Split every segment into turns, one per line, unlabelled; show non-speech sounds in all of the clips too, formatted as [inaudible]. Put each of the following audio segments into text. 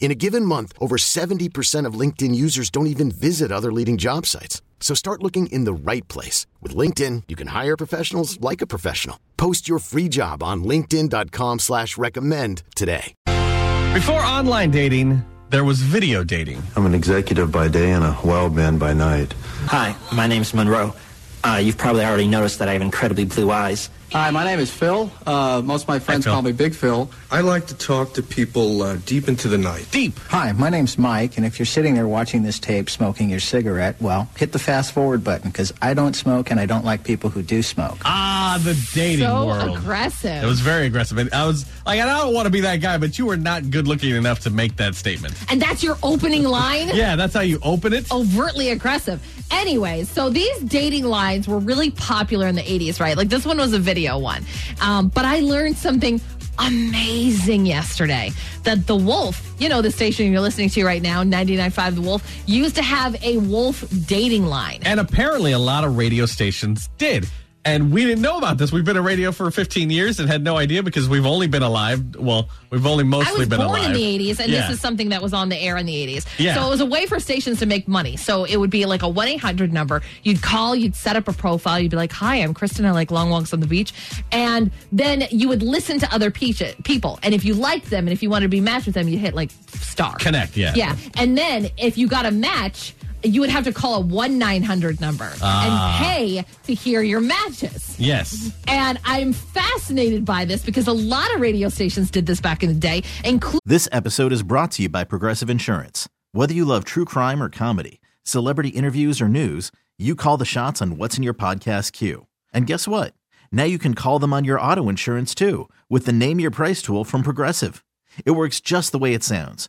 In a given month, over 70% of LinkedIn users don't even visit other leading job sites. So start looking in the right place. With LinkedIn, you can hire professionals like a professional. Post your free job on linkedin.com slash recommend today.
Before online dating, there was video dating.
I'm an executive by day and a wild man by night.
Hi, my name's Monroe. Uh, you've probably already noticed that I have incredibly blue eyes.
Hi, my name is Phil. Uh, most of my friends
Phil.
call me Big Phil.
I like to talk to people uh, deep into the night.
Deep.
Hi, my name's Mike, and if you're sitting there watching this tape smoking your cigarette, well, hit the fast forward button because I don't smoke and I don't like people who do smoke.
Ah, the dating
so
world.
aggressive.
It was very aggressive. And I was like, I don't want to be that guy, but you were not good looking enough to make that statement.
and that's your opening line? [laughs]
Yeah, that's how you open it.
Overtly aggressive. Anyways, so these dating lines were really popular in the 80s, right? Like this one was a video one. Um, but I learned something amazing yesterday that the Wolf, you know, the station you're listening to right now, 99.5 The Wolf, used to have a Wolf dating line.
And apparently, a lot of radio stations did. And we didn't know about this. We've been in radio for 15 years and had no idea because we've only been alive. Well, we've only mostly been
born
alive.
in the 80s, and
Yeah.
this is something that was on the air in the 80s.
Yeah.
So it was a way for stations to make money. So it would be like a 1 800 number. You'd call, you'd set up a profile, you'd be like, Hi, I'm Kristen. I like long walks on the beach. And then you would listen to other pe- people. And if you liked them and if you wanted to be matched with them, you hit like star.
Connect, yeah.
Yeah. And then if you got a match, you would have to call a 1 900 number
Ah.
and pay to hear your matches.
Yes.
And I'm fascinated by this because a lot of radio stations did this back in the day, including.
This episode is brought to you by Progressive Insurance. Whether you love true crime or comedy, celebrity interviews or news, you call the shots on what's in your podcast queue. And guess what? Now you can call them on your auto insurance too with the Name Your Price tool from Progressive. It works just the way it sounds.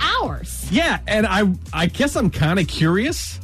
Ours.
Yeah, and I I guess I'm kind of curious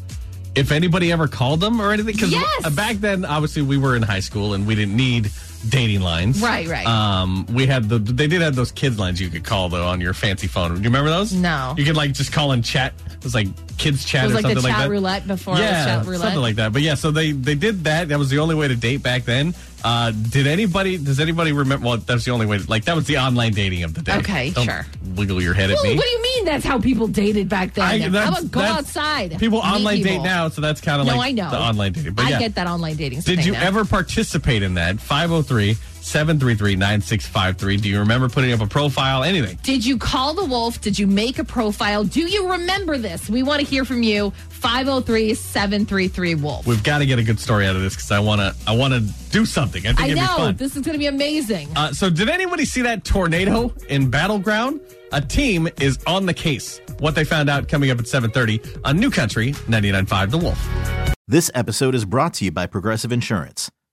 if anybody ever called them or anything. Because
Yes!
back then, obviously, we were in high school and we didn't need dating lines.
Right, right.
Um, we had the they did have those kids lines you could call though on your fancy phone. Do you remember those?
No.
You could like just call and chat. It was like kids chat
It was
or
like the
something
chat
like that.
roulette before
yeah,
chat roulette.
something like that. But yeah, so they they did that. That was the only way to date back then. Uh, did anybody? Does anybody remember? Well, that's the only way. like that was the online dating of the day.
Okay,
Don't
sure.
Wiggle your head at
Well,
me.
what do you mean that's how people dated back then?
I-
How about go outside?
People online date now, so that's kind of
No,
like
I know.
the online dating. But
I get that online dating
Did you
now.
ever participate in that? 503 733 9653. Do you remember putting up a profile? Anything?
Did you call the wolf? Did you make a profile? Do you remember this? We want to hear from you. 503 733 Wolf.
We've got to get a good story out of this because I want to. I want to do something. I think
I
it'd be
know.
fun.
This is going to be amazing.
Uh, so, did anybody see that tornado in Battle Ground? A team is on the case. What they found out coming up at 7:30 on New Country 99.5 The Wolf.
This episode is brought to you by Progressive Insurance.